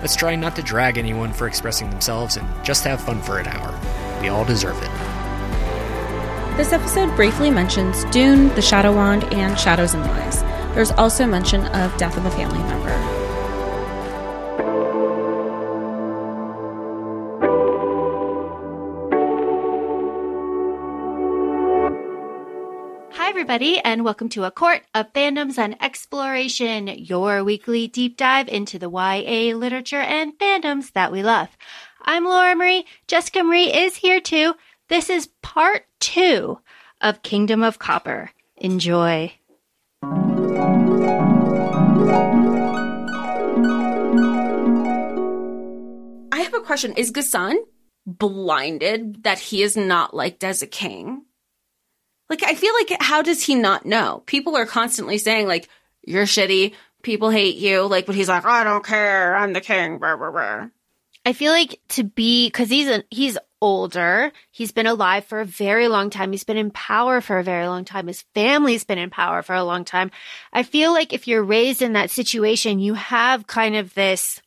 Let's try not to drag anyone for expressing themselves and just have fun for an hour. We all deserve it. This episode briefly mentions Dune, the Shadow Wand, and Shadows and Lies. There's also mention of death of a family member. Everybody, and welcome to A Court of Fandoms and Exploration, your weekly deep dive into the YA literature and fandoms that we love. I'm Laura Marie. Jessica Marie is here too. This is part two of Kingdom of Copper. Enjoy. I have a question. Is Ghassan blinded that he is not liked as a king? Like, I feel like, how does he not know? People are constantly saying, like, you're shitty. People hate you. Like, but he's like, I don't care. I'm the king. Blah, blah, blah. I feel like to be because he's a, he's older. He's been alive for a very long time. He's been in power for a very long time. His family's been in power for a long time. I feel like if you're raised in that situation, you have kind of this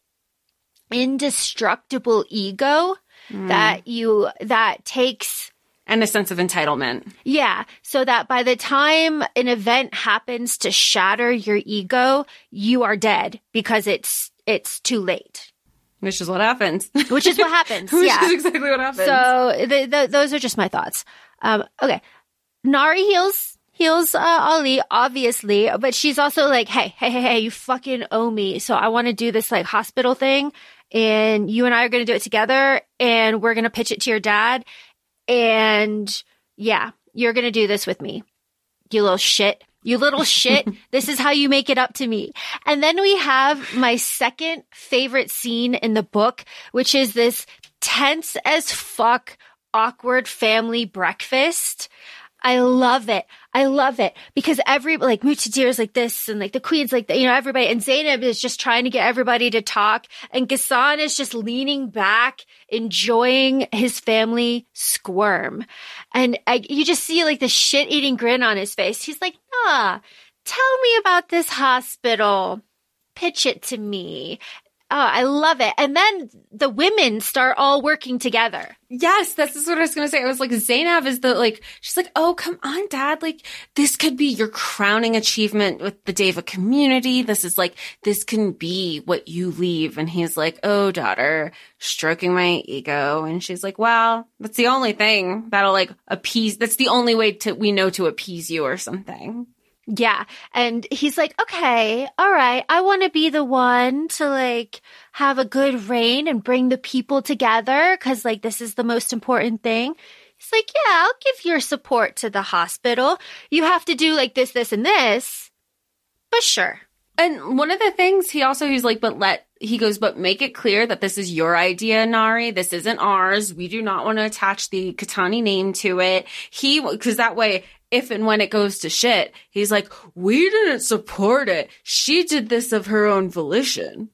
indestructible ego mm. that you that takes And a sense of entitlement. yeah, so that by the time an event happens to shatter your ego, you are dead because it's it's too late. Which is what happens. Which is what happens. Which yeah. is exactly what happens. So the, the, those are just my thoughts. Um, okay, Nahri heals heals uh, Ali obviously, but she's also like, hey, hey, hey, hey, you fucking owe me. So I want to do this like hospital thing, and you and I are going to do it together, and we're going to pitch it to your dad, and yeah, you're going to do this with me, you little shit. You little shit. this is how you make it up to me. And then we have my second favorite scene in the book, which is this tense as fuck awkward family breakfast. I love it. I love it because every like Mutadir is like this and like the queen's like that, you know, everybody and Zaynab is just trying to get everybody to talk and Ghassan is just leaning back, enjoying his family squirm. And I, you just see like the shit eating grin on his face. He's like, nah, tell me about this hospital. Pitch it to me. Oh, I love it. And then the women start all working together. Yes, this is what I was going to say. I was like, Zaynab is the, like, she's like, oh, come on, dad. Like, this could be your crowning achievement with the Daeva community. This is like, this can be what you leave. And he's like, oh, daughter, stroking my ego. And she's like, well, that's the only thing that'll like appease, that's the only way to, we know to appease you or something. Yeah. And he's like, okay, all right. I want to be the one to like have a good reign and bring the people together because like this is the most important thing. He's like, yeah, I'll give your support to the hospital. You have to do like this, this, and this. But sure. And one of the things he also he's like, but let he goes, but make it clear that this is your idea, Nahri. This isn't ours. We do not want to attach the Qahtani name to it. He because that way, if and when it goes to shit, he's like, we didn't support it. She did this of her own volition.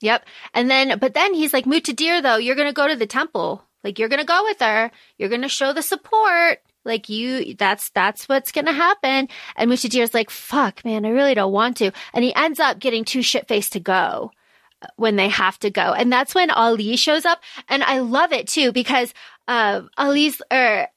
Yep. And then, but then he's like, Mutadir, though, you're going to go to the temple. Like, you're going to go with her. You're going to show the support. Like, you, that's, that's what's going to happen. And Mutadir's like, fuck, man, I really don't want to. And he ends up getting too shit faced to go when they have to go. And that's when Ali shows up. And I love it too, because, uh, Ali's, or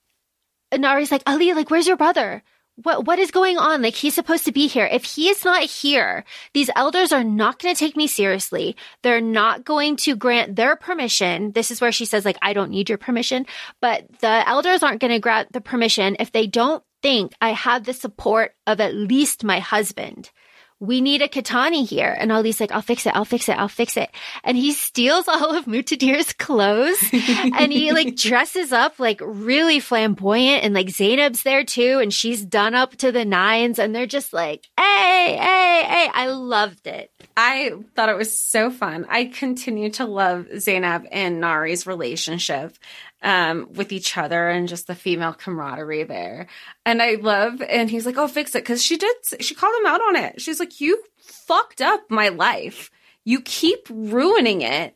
Nahri's like, Ali, like, where's your brother? What, what is going on? Like, he's supposed to be here. If he is not here, these elders are not going to take me seriously. They're not going to grant their permission. This is where she says, like, I don't need your permission, but the elders aren't going to grant the permission if they don't think I have the support of at least my husband we need a Qahtani here. And Ali's like, I'll fix it. I'll fix it. I'll fix it. And he steals all of Mutadir's clothes and he like dresses up like really flamboyant and like Zaynab's there too. And she's done up to the nines and they're just like, Hey, hey, hey. I loved it. I thought it was so fun. I continue to love Zaynab and Nahri's relationship. Um, with each other and just the female camaraderie there. And I love, and he's like, oh, fix it. Cause she did, she called him out on it. She's like, you fucked up my life. You keep ruining it.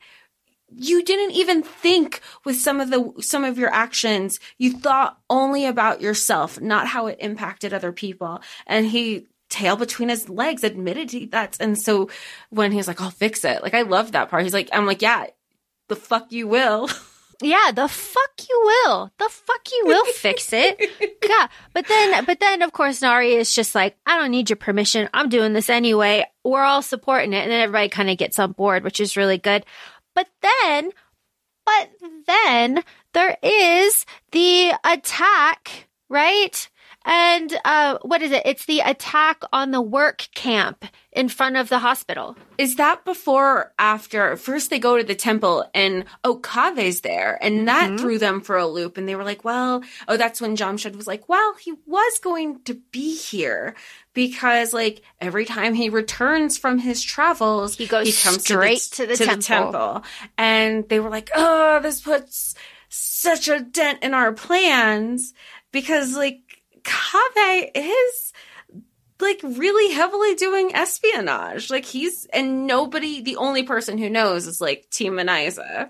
You didn't even think with some of the, some of your actions. You thought only about yourself, not how it impacted other people. And he, tail between his legs admitted he that's and so when he's like i'll fix it like i love that part he's like i'm like yeah the fuck you will Yeah, the fuck you will. The fuck you will fix it. Yeah. But then, but then of course, Nahri is just like, I don't need your permission. I'm doing this anyway. We're all supporting it. And then everybody kind of gets on board, which is really good. But then, but then there is the attack, right? And uh, what is it? It's the attack on the work camp in front of the hospital. Is that before or after? First, they go to the temple and Okave's there, and that Mhm. threw them for a loop. And they were like, well, oh, that's when Jamshid was like, well, he was going to be here because, like, every time he returns from his travels, He goes he comes straight to the temple. temple. And they were like, oh, this puts such a dent in our plans because, like, Kaveh is like really heavily doing espionage. Like he's and nobody the only person who knows is like Team Manizheh.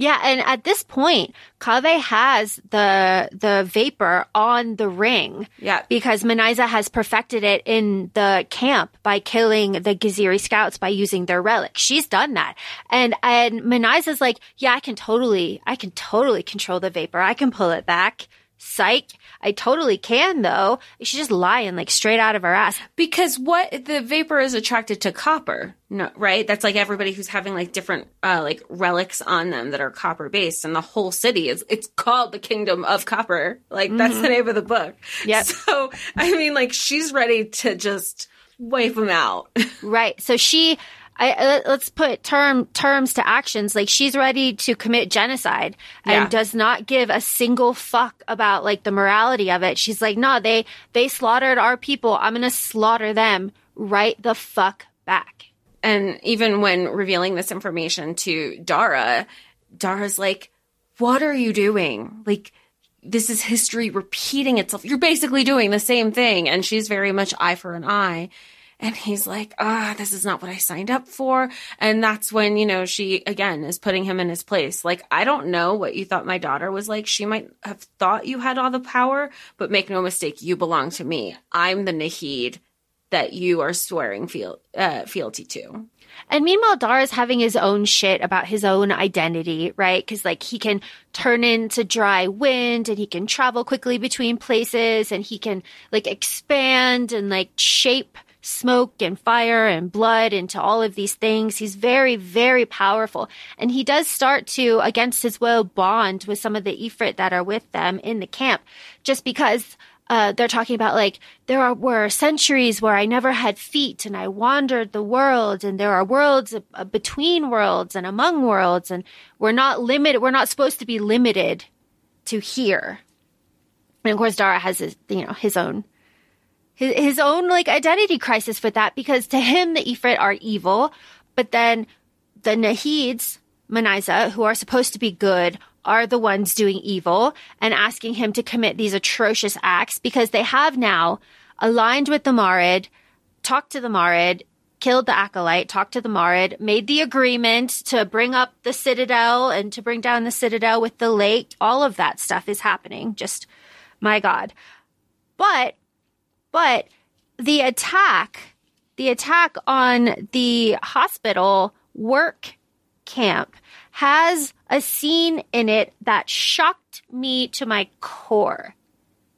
Yeah, and at this point, Kaveh has the the vapor on the ring Yeah. because Manizheh has perfected it in the camp by killing the Geziri scouts by using their relic. She's done that. And and Manizheh's like, "Yeah, I can totally I can totally control the vapor. I can pull it back." Psych. I totally can though. She's just lying like straight out of her ass. Because what the vapor is attracted to copper, no, right? That's like everybody who's having like different uh like relics on them that are copper based and the whole city is it's called the kingdom of copper. Like that's the name of the book. Yeah. So I mean like she's ready to just wipe them out. Right. So she, I, uh, let's put term terms to actions. Like she's ready to commit genocide and Yeah. does not give a single fuck about like the morality of it. She's like, no, they they slaughtered our people. I'm gonna slaughter them right the fuck back. And even when revealing this information to Dara, Dara's like, What are you doing? Like, this is history repeating itself. You're basically doing the same thing. And she's very much eye for an eye. And he's like, ah, this is not what I signed up for. And that's when, you know, she again is putting him in his place. Like, I don't know what you thought my daughter was like. She might have thought you had all the power, but make no mistake, you belong to me. I'm the Nahid that you are swearing feal- uh, fealty to. And meanwhile, Dara's having his own shit about his own identity, right? Because like he can turn into dry wind and he can travel quickly between places and he can like expand and like shape smoke and fire and blood into all of these things. He's very, very powerful. And he does start to, against his will, bond with some of the Ifrit that are with them in the camp just because uh, they're talking about like there are, were centuries where I never had feet and I wandered the world and there are worlds uh, between worlds and among worlds and we're not limited. We're not supposed to be limited to here. And of course, Dara has his, you know, his own, his, his own like identity crisis with that because to him, the Ifrit are evil, but then the Nahids, Manizheh, who are supposed to be good, are the ones doing evil and asking him to commit these atrocious acts because they have now aligned with the Marid, talked to the Marid, killed the acolyte, talked to the Marid, made the agreement to bring up the citadel and to bring down the citadel with the lake. All of that stuff is happening. Just my God. But, but the attack, the attack on the hospital work camp has a scene in it that shocked me to my core.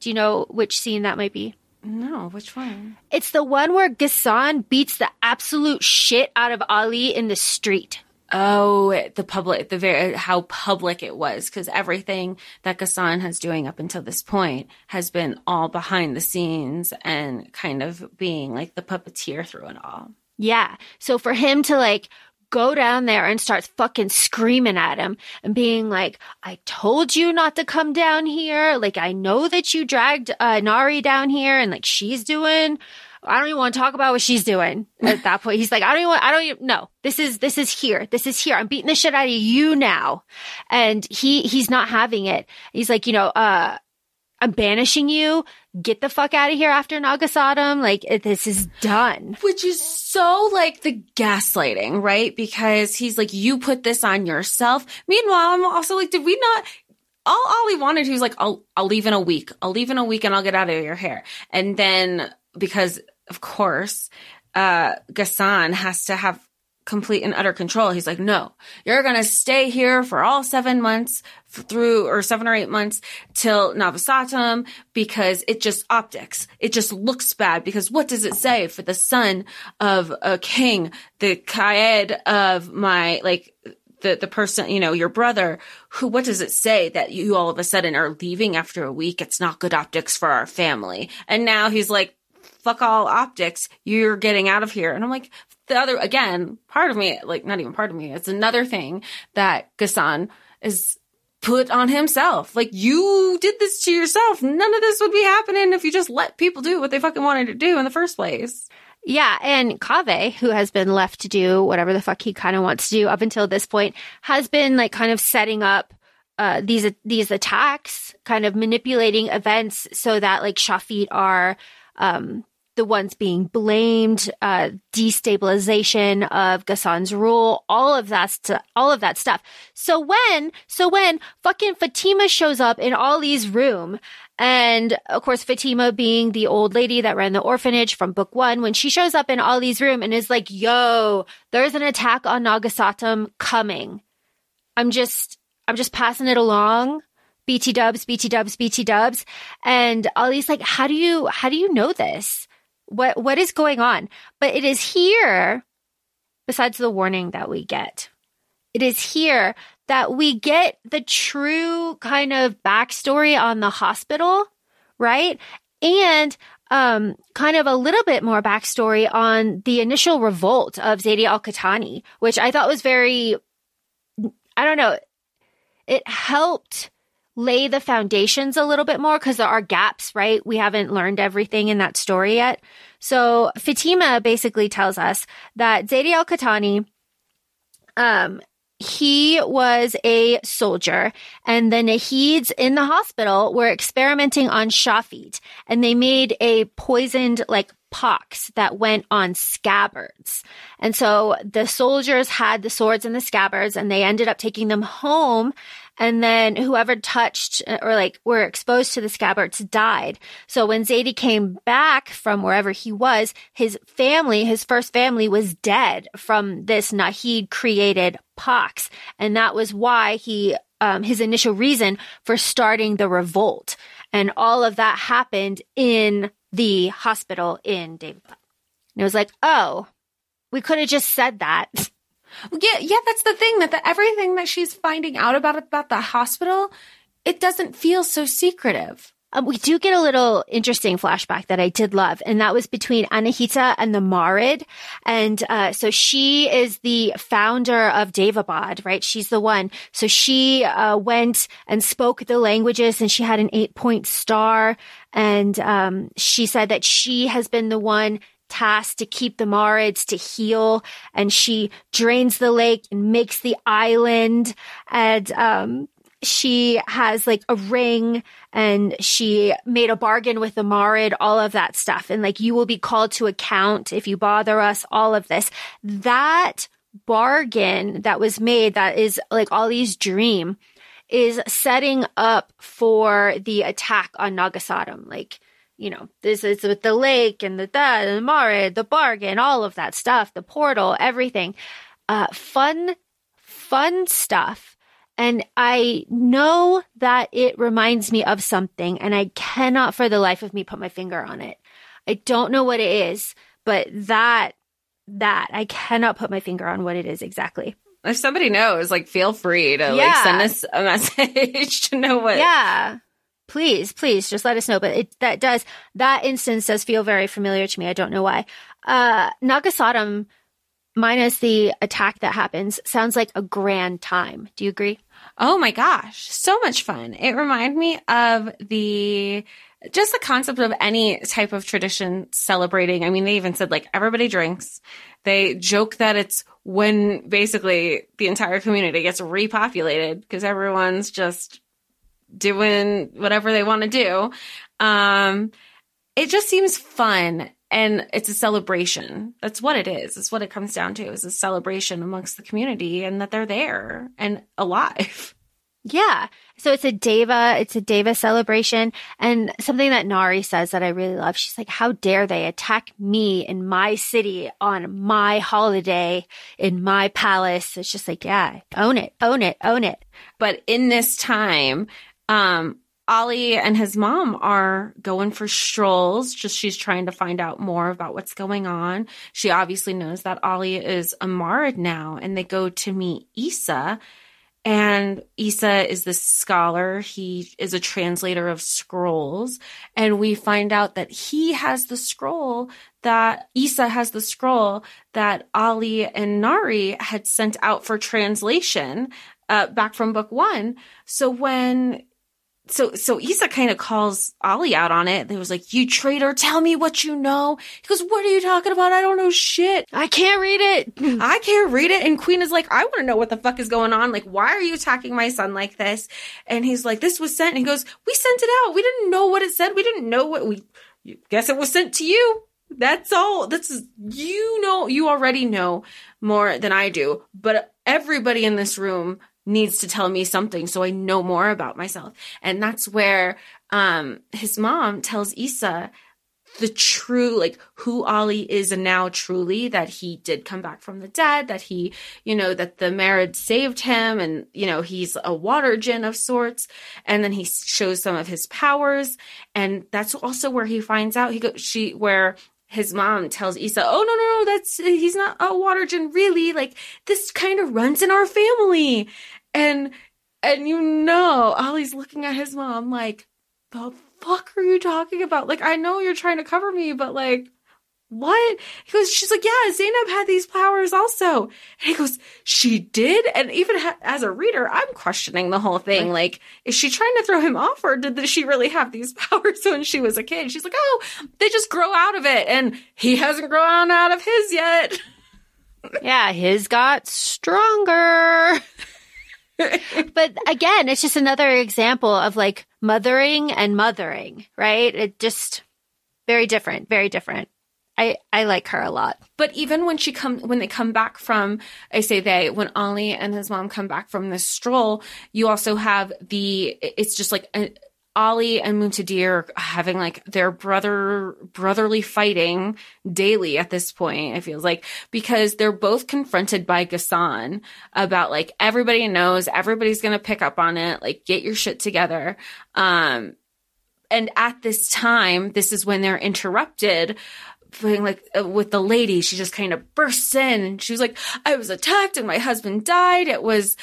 Do you know which scene that might be? No, which one? It's the one where Ghassan beats the absolute shit out of Ali in the street. Oh, the public, the very how public it was, because everything that Ghassan has doing up until this point has been all behind the scenes and kind of being like the puppeteer through it all. Yeah. So for him to like go down there and start fucking screaming at him and being like, I told you not to come down here. Like, I know that you dragged uh, Nahri down here and like she's doing I don't even want to talk about what she's doing at that point. He's like, I don't even I don't even, no, this is, this is here. This is here. I'm beating the shit out of you now. And he, he's not having it. He's like, you know, uh, I'm banishing you. Get the fuck out of here after Navasatem. Like, this is done. Which is so like the gaslighting, right? Because he's like, you put this on yourself. Meanwhile, I'm also like, did we not? All Ali wanted, he was like, I'll, I'll leave in a week. I'll leave in a week and I'll get out of your hair. And then because of course, uh, has to have complete and utter control. He's like, no, you're going to stay here for all seven months through or seven or eight months till Navasatem because it just optics. It just looks bad because what does it say for the son of a king, the Qaid of my, like, the, the person, you know, your brother, who, what does it say that you all of a sudden are leaving after a week? It's not good optics for our family. And now he's like, fuck all optics. You're getting out of here. And I'm like, the other, again, part of me, like not even part of me, it's another thing that Ghassan is put on himself. Like you did this to yourself. None of this would be happening if you just let people do what they fucking wanted to do in the first place. Yeah, and Kaveh, who has been left to do whatever the fuck he kind of wants to do up until this point, has been like kind of setting up uh, these these attacks, kind of manipulating events so that like Shafit are um, the ones being blamed, uh, destabilization of Ghassan's rule, all of that, st- all of that stuff. So when, so when fucking Fatima shows up in Ali's room, and of course, Fatima being the old lady that ran the orphanage from book one, when she shows up in Ali's room and is like, yo, there's an attack on Navasatem coming. I'm just, I'm just passing it along. BT dubs, BT dubs, BT dubs. And Ali's like, how do you, how do you know this? What what is going on? But it is here, besides the warning that we get, it is here that we get the true kind of backstory on the hospital, right? And um, kind of a little bit more backstory on the initial revolt of Zaydi al Qahtani, which I thought was very, I don't know, it helped lay the foundations a little bit more because there are gaps, right? We haven't learned everything in that story yet. So Fatima basically tells us that Zaydi al Qahtani, um, he was a soldier and the Nahids in the hospital were experimenting on Shafit and they made a poisoned like pox that went on scabbards. And so the soldiers had the swords and the scabbards and they ended up taking them home and then whoever touched uh, or like were exposed to the scabbards died. So when Zaydi came back from wherever he was, his family, his first family was dead from this Nahid created pox. And that was why he, um, his initial reason for starting the revolt. And all of that happened in the hospital in David. And it was like, oh, we could have just said that. Yeah, yeah, that's the thing that the, everything that she's finding out about about the hospital, it doesn't feel so secretive. Um, we do get a little interesting flashback that I did love, and that was between Anahita and the Marid. And uh, so she is the founder of Daevabad, right? She's the one. So she uh, went and spoke the languages, and she had an eight point star. And um, she said that she has been the one tasked to keep the Marids to heal, and she drains the lake and makes the island. And um, she has like a ring and she made a bargain with the Marid, all of that stuff. And like, you will be called to account if you bother us, all of this. That bargain that was made, that is like Ali's dream, is setting up for the attack on Navasatem. Like, you know, this is with the lake and the da, the Marid, the bargain, all of that stuff, the portal, everything. Uh, fun, fun stuff. And I know that it reminds me of something, and I cannot for the life of me put my finger on it. I don't know what it is, but that, that, I cannot put my finger on what it is exactly. If somebody knows, like, feel free to yeah. like send us a message to know what. Yeah please, please just let us know. But it, that does, that instance does feel very familiar to me. I don't know why. Uh, Navasatem minus the attack that happens sounds like a grand time. Do you agree? Oh my gosh. So much fun. It reminded me of the, just the concept of any type of tradition celebrating. I mean, they even said like everybody drinks. They joke that it's when basically the entire community gets repopulated because everyone's just doing whatever they want to do. Um, it just seems fun and it's a celebration. That's what it is. It's what it comes down to is a celebration amongst the community and that they're there and alive. Yeah. So it's a Daeva, it's a Daeva celebration. And something that Nahri says that I really love, she's like, how dare they attack me in my city on my holiday in my palace? It's just like, yeah, own it, own it, own it. But in this time, um, Ali and his mom are going for strolls. Just she's trying to find out more about what's going on. She obviously knows that Ali is a Marid now, and they go to meet Issa. And Issa is this scholar. He is a translator of scrolls. And we find out that he has the scroll that Issa has the scroll that Ali and Nahri had sent out for translation uh, back from book one. So when so so Issa kind of calls Ali out on it. He was like, "You traitor! Tell me what you know." He goes, "What are you talking about? I don't know shit. I can't read it. I can't read it." And Queen is like, "I want to know what the fuck is going on. Like, why are you attacking my son like this?" And he's like, "This was sent." And he goes, "We sent it out. We didn't know what it said. We didn't know what we. Guess it was sent to you." That's all. That's you know. You already know more than I do, but everybody in this room needs to tell me something so I know more about myself. And that's where um, his mom tells Issa the true, like who Ali is now truly that he did come back from the dead, that he, you know, that the Marid saved him and, you know, he's a water djinn of sorts. And then he shows some of his powers. And that's also where he finds out he goes, she, where his mom tells Issa, "Oh no, no, no, that's he's not a water djinn really. Like this kind of runs in our family." And and you know, Ali's looking at his mom like, "The fuck are you talking about? Like I know you're trying to cover me, but like what? He goes, she's like, yeah, Zaynab had these powers also. And he goes, she did? And even ha- as a reader, I'm questioning the whole thing. Like, is she trying to throw him off or did she really have these powers when she was a kid? She's like, oh, they just grow out of it. And he hasn't grown out of his yet. yeah, his got stronger. but again, it's just another example of like mothering and mothering, right? It just very different, very different. I, I like her a lot. But even when she come when they come back from I say they when Ali and his mom come back from this stroll, you also have the it's just like a, Ali and Muntadhir having like their brother brotherly fighting daily at this point, it feels like, because they're both confronted by Ghassan about like everybody knows, everybody's gonna pick up on it, like get your shit together. Um and at this time, this is when they're interrupted like uh, with the lady, she just kind of bursts in and she was like, I was attacked and my husband died. It was,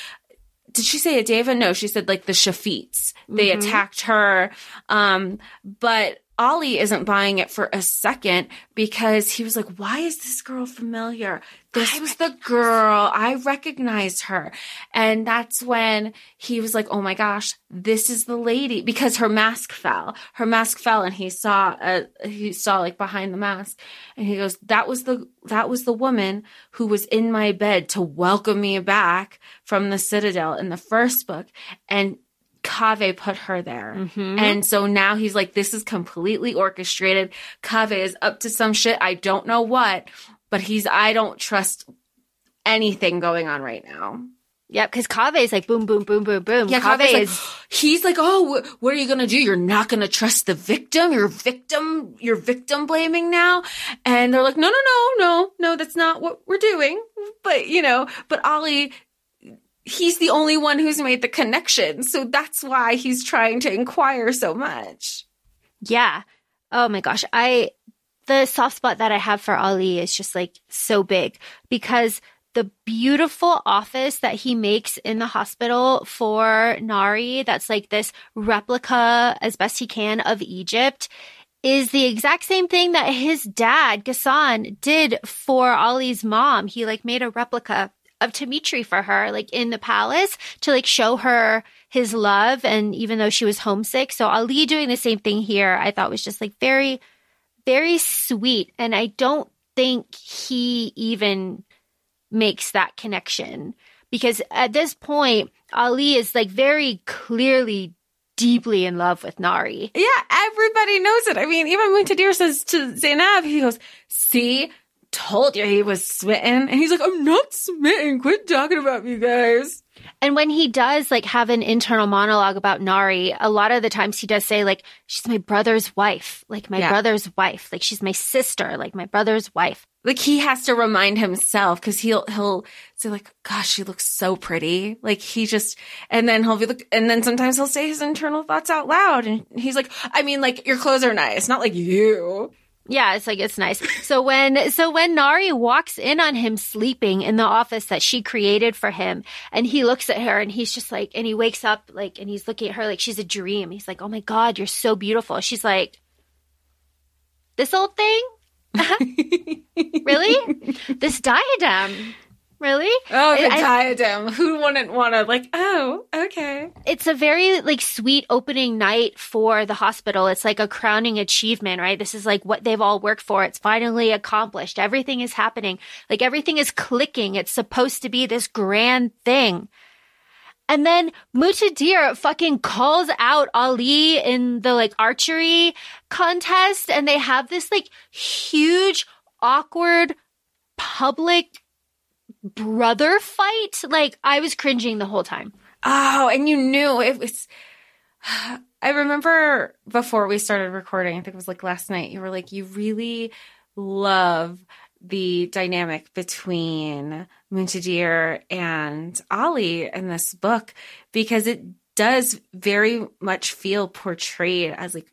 did she say a Daeva? No, she said like the Shafites. They mm-hmm. attacked her. Um, but Ali isn't buying it for a second because he was like, why is this girl familiar? This I was the girl. I recognized her. And that's when he was like, oh my gosh, this is the lady because her mask fell. Her mask fell and he saw, uh, he saw like behind the mask and he goes, that was the, that was the woman who was in my bed to welcome me back from the Citadel in the first book. And Kaveh put her there. Mm-hmm. And so now he's like, this is completely orchestrated. Kaveh is up to some shit. I don't know what, but he's, I don't trust anything going on right now. Yep, because Kaveh is like boom, boom, boom, boom, boom. Yeah, Kaveh is. Like, he's like, oh, what are you gonna do? You're not gonna trust the victim. You're victim. You're victim blaming now. And they're like, no, no, no, no, no. That's not what we're doing. But you know, but Ali he's the only one who's made the connection. So that's why he's trying to inquire so much. Yeah. Oh my gosh. I, the soft spot that I have for Ali is just like so big because the beautiful office that he makes in the hospital for Nahri, that's like this replica as best he can of Egypt, is the exact same thing that his dad, Ghassan, did for Ali's mom. He like made a replica of Dimitri for her, like in the palace to like show her his love. And even though she was homesick. So Ali doing the same thing here, I thought was just like very, very sweet. And I don't think he even makes that connection because at this point, Ali is like very clearly deeply in love with Nahri. Yeah, everybody knows it. I mean, even Muntadhir says to Zaynab, he goes, see, told you he was smitten. And he's like, I'm not smitten. Quit talking about me, guys. And when he does like have an internal monologue about Nahri, a lot of the times he does say like, she's my brother's wife, like my Yeah. brother's wife, like she's my sister, like my brother's wife. Like he has to remind himself because he'll he'll say like, "Gosh, she looks so pretty." Like he just, and then he'll be like, and then sometimes he'll say his internal thoughts out loud, and he's like, "I mean, like your clothes are nice, not like you." Yeah, it's like it's nice. So when so when Nahri walks in on him sleeping in the office that she created for him, and he looks at her and he's just like, and he wakes up like, and he's looking at her like she's a dream. He's like, "Oh my god, you're so beautiful." She's like, "This old thing, uh-huh. really? this diadem, really?" Oh, the I- diadem. Who wouldn't want to like? Oh, okay. it's a very like sweet opening night for the hospital. It's like a crowning achievement, right? This is like what they've all worked for. It's finally accomplished. Everything is happening. Like everything is clicking. It's supposed to be this grand thing. And then Mutadir fucking calls out Ali in the like archery contest and they have this like huge, awkward public brother fight. Like I was cringing the whole time. Oh, and you knew it was. I remember before we started recording, I think it was like last night, you were like, you really love the dynamic between Muntadhir and Ali in this book because it does very much feel portrayed as like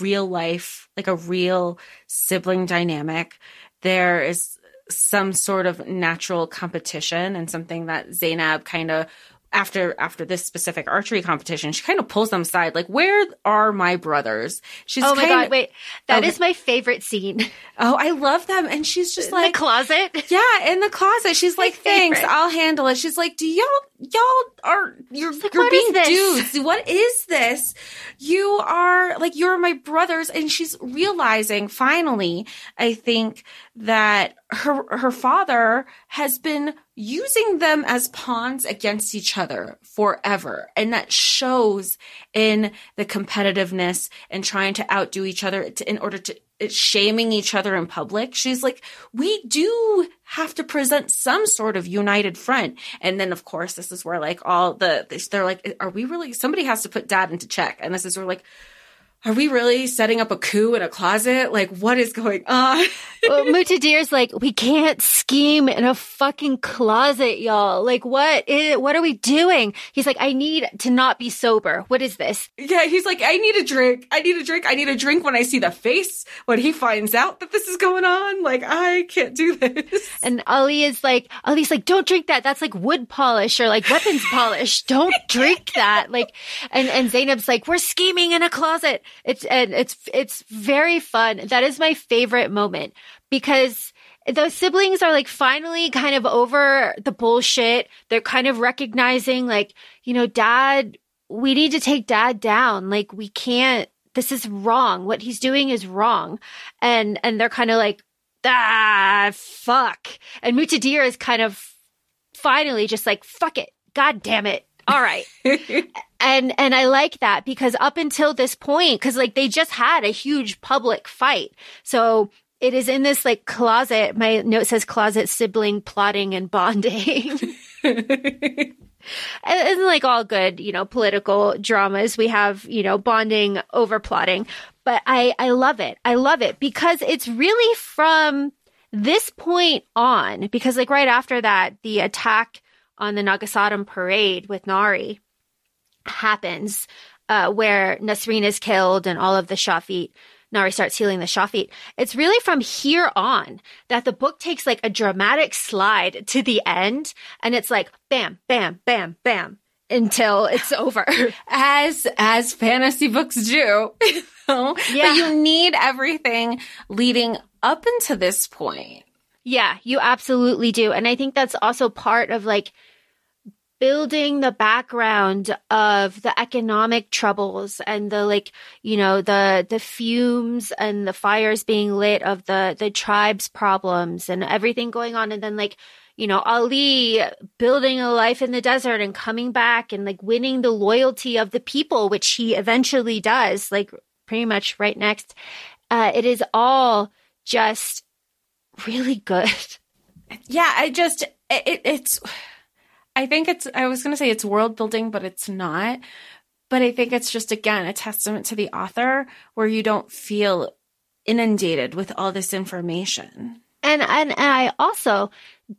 real life, like a real sibling dynamic. There is some sort of natural competition and something that Zaynab kind of after after this specific archery competition, she kind of pulls them aside, like, "Where are my brothers?" She's Oh my god, wait. that is Okay. my favorite scene. oh, I love them, and she's just In like, the closet. yeah, in the closet. She's like, thanks, favorite. I'll handle it. She's like, do y'all, y'all are, you're, like, you're being dudes. What is this? You are like, you're my brothers. And she's realizing finally, I think that her, her father has been using them as pawns against each other forever. And that shows in the competitiveness and trying to outdo each other to, in order to, shaming each other in public. She's like, we do have to present some sort of united front. And then, of course, this is where like all the, they're like, are we really, somebody has to put dad into check. And this is where like, are we really setting up a coup in a closet? Like, what is going on? well, Mutadir's like, we can't scheme in a fucking closet, y'all. Like, what is, what are we doing? He's like, I need to not be sober. What is this? yeah, he's like, I need a drink. I need a drink. I need a drink when I see the face, when he finds out that this is going on. Like, I can't do this. And Ali is like, Ali's like, don't drink that. That's like wood polish or like weapons polish. Don't drink that. Like, and, and Zaynab's like, we're scheming in a closet. It's, and it's, it's very fun. That is my favorite moment because those siblings are like finally kind of over the bullshit. They're kind of recognizing like, you know, dad, we need to take dad down. Like, we can't, this is wrong. What he's doing is wrong. And, and they're kind of like, ah, fuck. And Mutadir is kind of finally just like, fuck it. God damn it. All right. and, and I like that because up until this point, cause like they just had a huge public fight. So it is in this like closet. My note says closet sibling plotting and bonding. and, and like all good, you know, political dramas, we have, you know, bonding over plotting. But I, I love it. I love it because it's really from this point on, because like right after that, the attack on the Navasatem parade with Nahri happens, uh, where Nisreen is killed and all of the Shafit Nahri starts healing the Shafit. It's really from here on that the book takes like a dramatic slide to the end and it's like bam, bam, bam, bam until it's over. as as fantasy books do. you know? Yeah. But you need everything leading up into this point. yeah, you absolutely do. And I think that's also part of like building the background of the economic troubles and the like you know the the fumes and the fires being lit of the the tribes problems and everything going on. And then like you know ali building a life in the desert and coming back and like winning the loyalty of the people which he eventually does like pretty much right next. Uh, it is all just really good. Yeah, I just it, it's I think it's I was going to say it's world building but it's not. But I think it's just again a testament to the author where you don't feel inundated with all this information. And, and and I also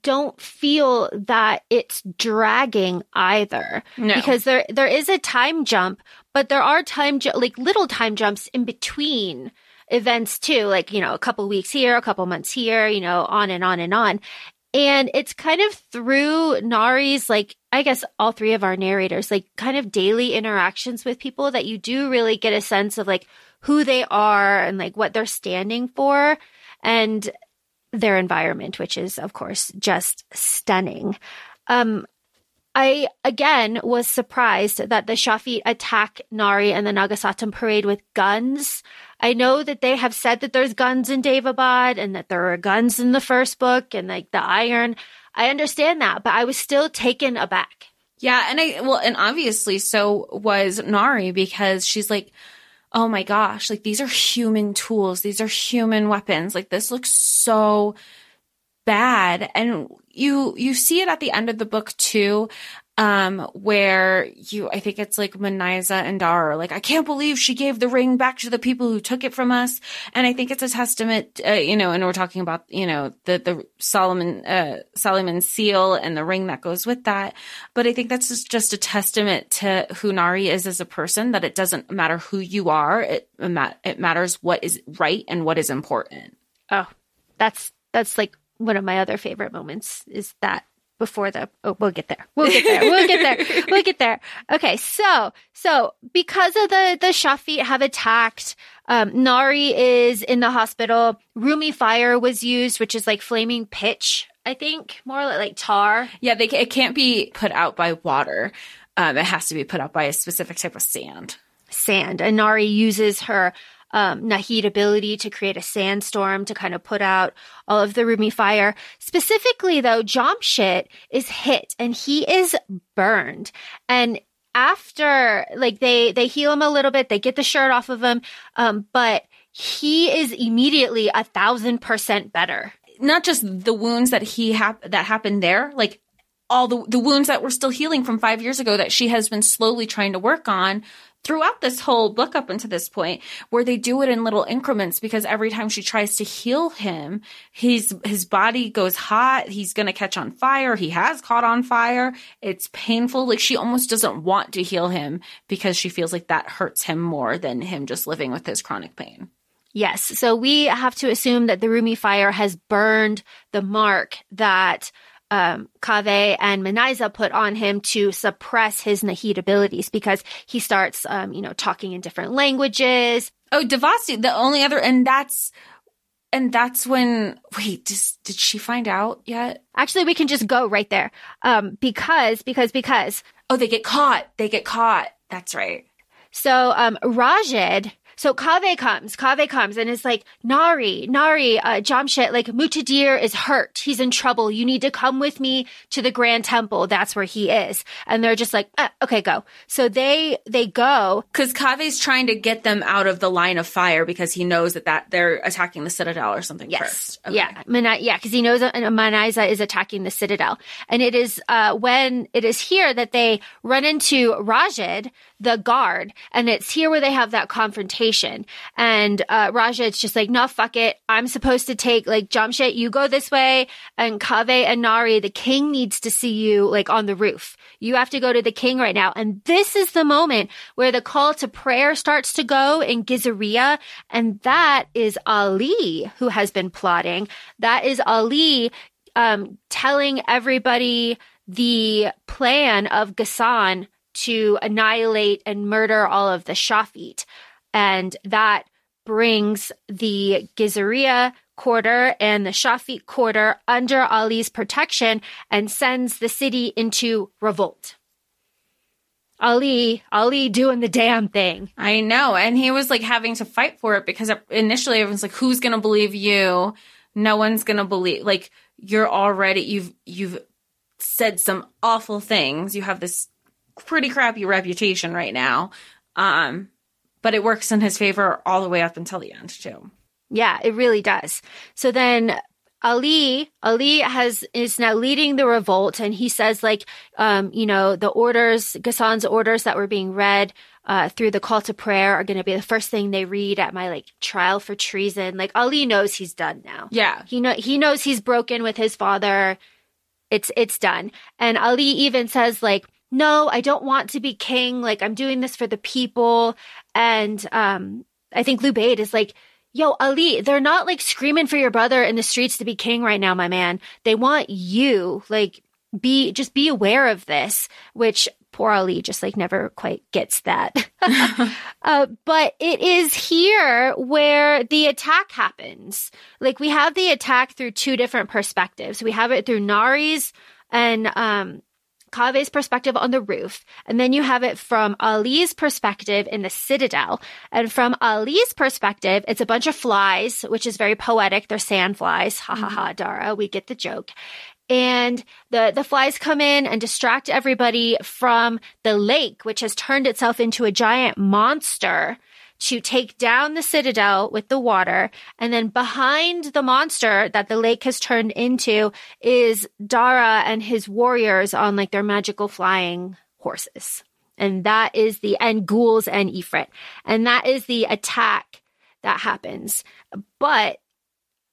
don't feel that it's dragging either No. because there there is a time jump but there are time ju- like little time jumps in between events too like you know a couple weeks here a couple months here you know on and on and on and it's kind of through Nahri's like I guess all three of our narrators like kind of daily interactions with people that you do really get a sense of like who they are and like what they're standing for and their environment, which is, of course, just stunning. Um, I again was surprised that the Shafit attack Nahri and the Navasatem parade with guns. I know that they have said that there's guns in Daevabad and that there are guns in the first book and like the iron. I understand that, but I was still taken aback. Yeah, and I well, and obviously so was Nahri because she's like, oh my gosh, like these are human tools, these are human weapons. Like this looks so bad, and you you see it at the end of the book too. Um, where you, I think it's like Manizheh and are like, I can't believe she gave the ring back to the people who took it from us. And I think it's a testament, uh, you know, and we're talking about, you know, the, the Solomon, uh, Solomon seal and the ring that goes with that. But I think that's just- a testament to who Nahri is as a person, that it doesn't matter who you are. It, it matters what is right and what is important. Oh, that's that's like one of my other favorite moments is that before the oh we'll get there we'll get there we'll get there we'll get there okay so so because of the the shafit have attacked um Nahri is in the hospital Rumi fire was used which is like flaming pitch I think more like, like tar Yeah, they, it can't be put out by water. Um, it has to be put out by a specific type of sand. sand. And Nahri uses her um, Nahid ability to create a sandstorm to kind of put out all of the Rumi fire. Specifically, though, Jamshid is hit and he is burned. And after, like, they they heal him a little bit, they get the shirt off of him, um, but he is immediately a thousand percent better. Not just the wounds that he hap- that happened there, like all the the wounds that were still healing from five years ago that she has been slowly trying to work on throughout this whole book up until this point, where they do it in little increments because every time she tries to heal him, his his body goes hot. He's gonna catch on fire. He has caught on fire. It's painful. Like she almost doesn't want to heal him because she feels like that hurts him more than him just living with his chronic pain. Yes. So we have to assume that the Rumi fire has burned the mark that um, Kaveh and Manizheh put on him to suppress his Nahid abilities because he starts, um, you know, talking in different languages. Oh, Divasti, the only other, and that's, and that's when, wait, does, did she find out yet? Actually, we can just go right there. Um, because, because, because. Oh, they get caught. They get caught. That's right. So, um, Rashid, so Kaveh comes, Kaveh comes and is like, Nahri, Nahri, uh, Jamshid, like Mutadir is hurt. He's in trouble. You need to come with me to the Grand Temple. That's where he is. And they're just like, uh, okay, go. So they, they go. Because Kaveh's trying to get them out of the line of fire because he knows that, that they're attacking the citadel or something Yes. first. Okay. Yeah. Mana- yeah. Cause he knows that Manizheh is attacking the citadel. And it is, uh, when it is here that they run into Rashid, the guard. And it's here where they have that confrontation. And, uh, it's just like, no, fuck it. I'm supposed to take like Jamshid, you go this way. And Kaveh and Nahri, the king needs to see you like on the roof. You have to go to the king right now. And this is the moment where the call to prayer starts to go in Gizaria. And that is Ali who has been plotting. That is Ali um, telling everybody the plan of Ghassan to annihilate and murder all of the Shafit. And that brings the Gizaria quarter and the Shafit quarter under Ali's protection and sends the city into revolt. Ali, Ali doing the damn thing. I know. And he was like having to fight for it because initially everyone's like, who's going to believe you? No one's going to believe, like, you're already, you've, you've said some awful things. You have this pretty crappy reputation right now. Um, but it works in his favor all the way up until the end too. Yeah, it really does. So then Ali, Ali has is now leading the revolt, and he says like, um, you know, the orders, Ghassan's orders that were being read uh, through the call to prayer are going to be the first thing they read at my like trial for treason. Like Ali knows he's done now. Yeah, he know he knows he's broken with his father. It's it's done, and Ali even says like, no, I don't want to be king. Like I'm doing this for the people, and um, I think Lubayd is like Yo, Ali, they're not like screaming for your brother in the streets to be king right now, my man. They want you. Like, be, just be aware of this, which poor Ali just like never quite gets that. uh, but it is here where the attack happens. Like, we have the attack through two different perspectives. We have it through Nahri's and, um, Kaveh's perspective on the roof, and then you have it from Ali's perspective in the citadel. And from Ali's perspective, it's a bunch of flies, which is very poetic. They're sand flies. Ha ha ha, mm-hmm. Dara. We get the joke. And the, the flies come in and distract everybody from the lake, which has turned itself into a giant monster to take down the citadel with the water. And then behind the monster that the lake has turned into is Dara and his warriors on like their magical flying horses. And that is the, and ghouls and Ifrit. And that is the attack that happens. But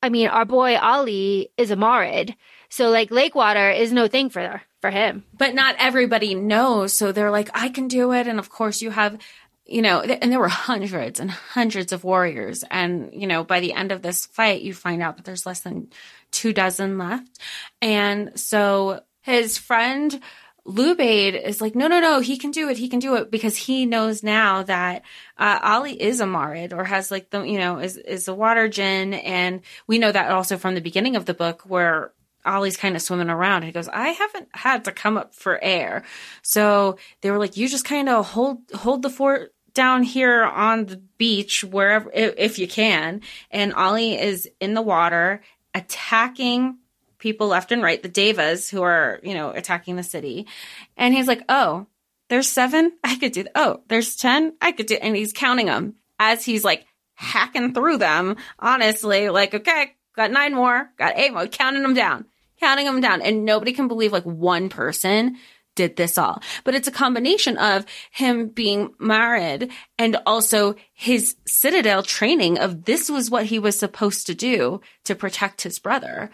I mean, our boy Ali is a Marid. So like lake water is no thing for for him. But not everybody knows. So they're like, I can do it. And of course you have you know, and there were hundreds and hundreds of warriors. And, you know, by the end of this fight, you find out that there's less than two dozen left. And so his friend, Lubayd is like, no, no, no, he can do it. He can do it because he knows now that uh, Ali is a Marid or has like the, you know, is, is a water djinn. And we know that also from the beginning of the book where Ali's kind of swimming around. He goes, I haven't had to come up for air. So they were like, you just kind of hold, hold the fort down here on the beach wherever if you can and Ali is in the water attacking people left and right the Daevas who are you know attacking the city. And he's like oh there's seven? I could do oh there's ten? I could do and he's counting them as he's like hacking through them honestly like okay got nine more got eight more counting them down counting them down and nobody can believe like one person did this all. But it's a combination of him being Marid and also his citadel training of this was what he was supposed to do to protect his brother.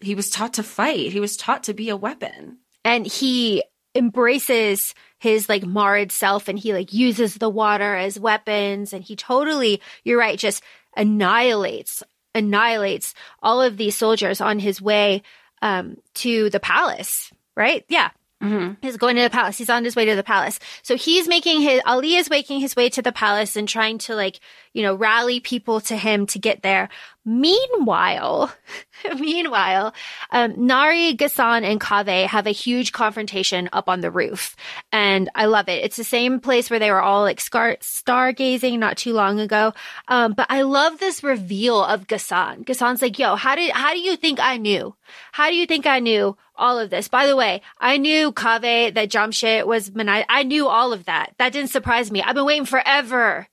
He was taught to fight. He was taught to be a weapon. And he embraces his like Marid self and he like uses the water as weapons and he totally, you're right, just annihilates, annihilates all of these soldiers on his way um, to the palace, right? Yeah. Mm-hmm. He's going to the palace. He's on his way to the palace. So he's making his, Ali is making his way to the palace and trying to like, you know, rally people to him to get there. Meanwhile, meanwhile, um, Nahri, Ghassan, and Kaveh have a huge confrontation up on the roof. And I love it. It's the same place where they were all like star- stargazing not too long ago. Um, but I love this reveal of Ghassan. Ghassan's like, yo, how did, how do you think I knew? How do you think I knew all of this? By the way, I knew Kaveh that Jamshid was Manai. I knew all of that. That didn't surprise me. I've been waiting forever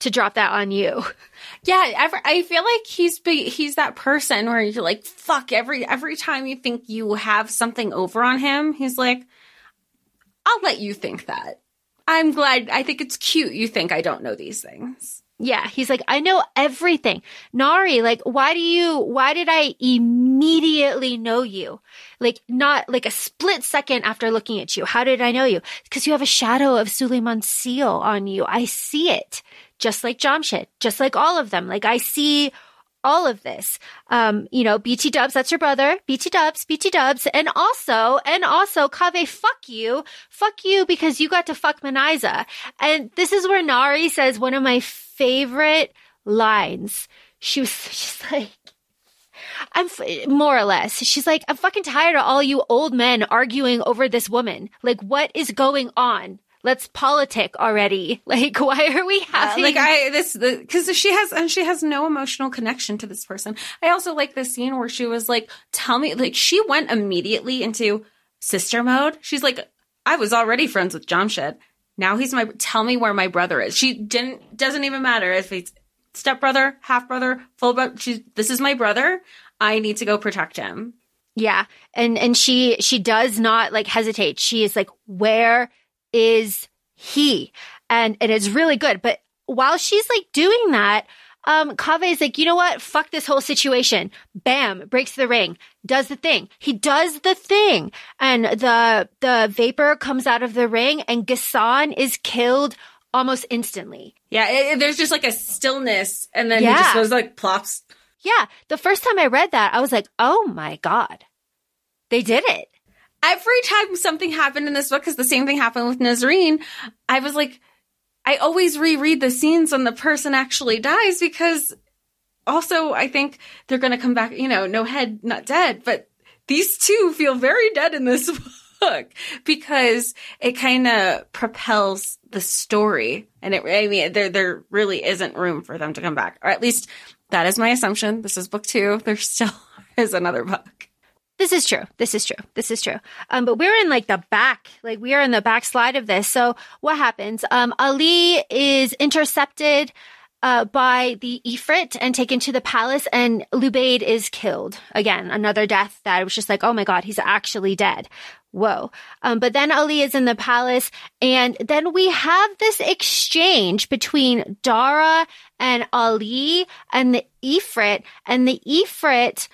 to drop that on you. Yeah, I feel like he's he's that person where you're like, fuck, every every time you think you have something over on him, he's like, I'll let you think that. I'm glad. I think it's cute. You think I don't know these things. Yeah, he's like, I know everything. Nahri, like, why do you, why did I immediately know you? Like, not like a split second after looking at you. How did I know you? Because you have a shadow of Suleiman's seal on you. I see it just like Jamshid, just like all of them. Like I see all of this. Um, you know, BT dubs, that's your brother. BT dubs, BT dubs. And also, and also, Kaveh, fuck you. Fuck you because you got to fuck Manizheh. And this is where Nahri says one of my favorite lines. She was, she's like, I'm more or less. She's like, I'm fucking tired of all you old men arguing over this woman. Like, what is going on? Let's politic already. Like, why are we having like I this because she has and she has no emotional connection to this person. I also like the scene where she was like, "Tell me," like she went immediately into sister mode. She's like, "I was already friends with Jamshid. Now he's my. Tell me where my brother is." She didn't. Doesn't even matter if he's stepbrother, half brother, full brother. She's this is my brother. I need to go protect him. Yeah. And and she she does not like hesitate. She is like, where is he? And it is really good. But while she's like doing that, um, Kaveh is like, you know what? Fuck this whole situation. Bam, breaks the ring, does the thing. He does the thing. And the, the vapor comes out of the ring and Ghassan is killed almost instantly. Yeah. It, it, there's just like a stillness and then Yeah. he just goes like plops. Yeah. The first time I read that, I was like, oh my God. They did it. every time something happened in this book, because the same thing happened with Nisreen, I was like, I always reread the scenes when the person actually dies because also I think they're going to come back, you know, no head, not dead. But these two feel very dead in this book because it kind of propels the story. And it, I mean, there, there really isn't room for them to come back, or at least that is my assumption. This is book two. There still is another book. This is true. This is true. This is true. Um, but we're in like the back, like we are in the back slide of this. So what happens? Um, Ali is intercepted uh, by the Ifrit and taken to the palace, and Lubayd is killed. Again, another death that was just like, oh my god, he's actually dead. Whoa. Um, but then Ali is in the palace, and then we have this exchange between Dara and Ali and the Ifrit, and the Ifrit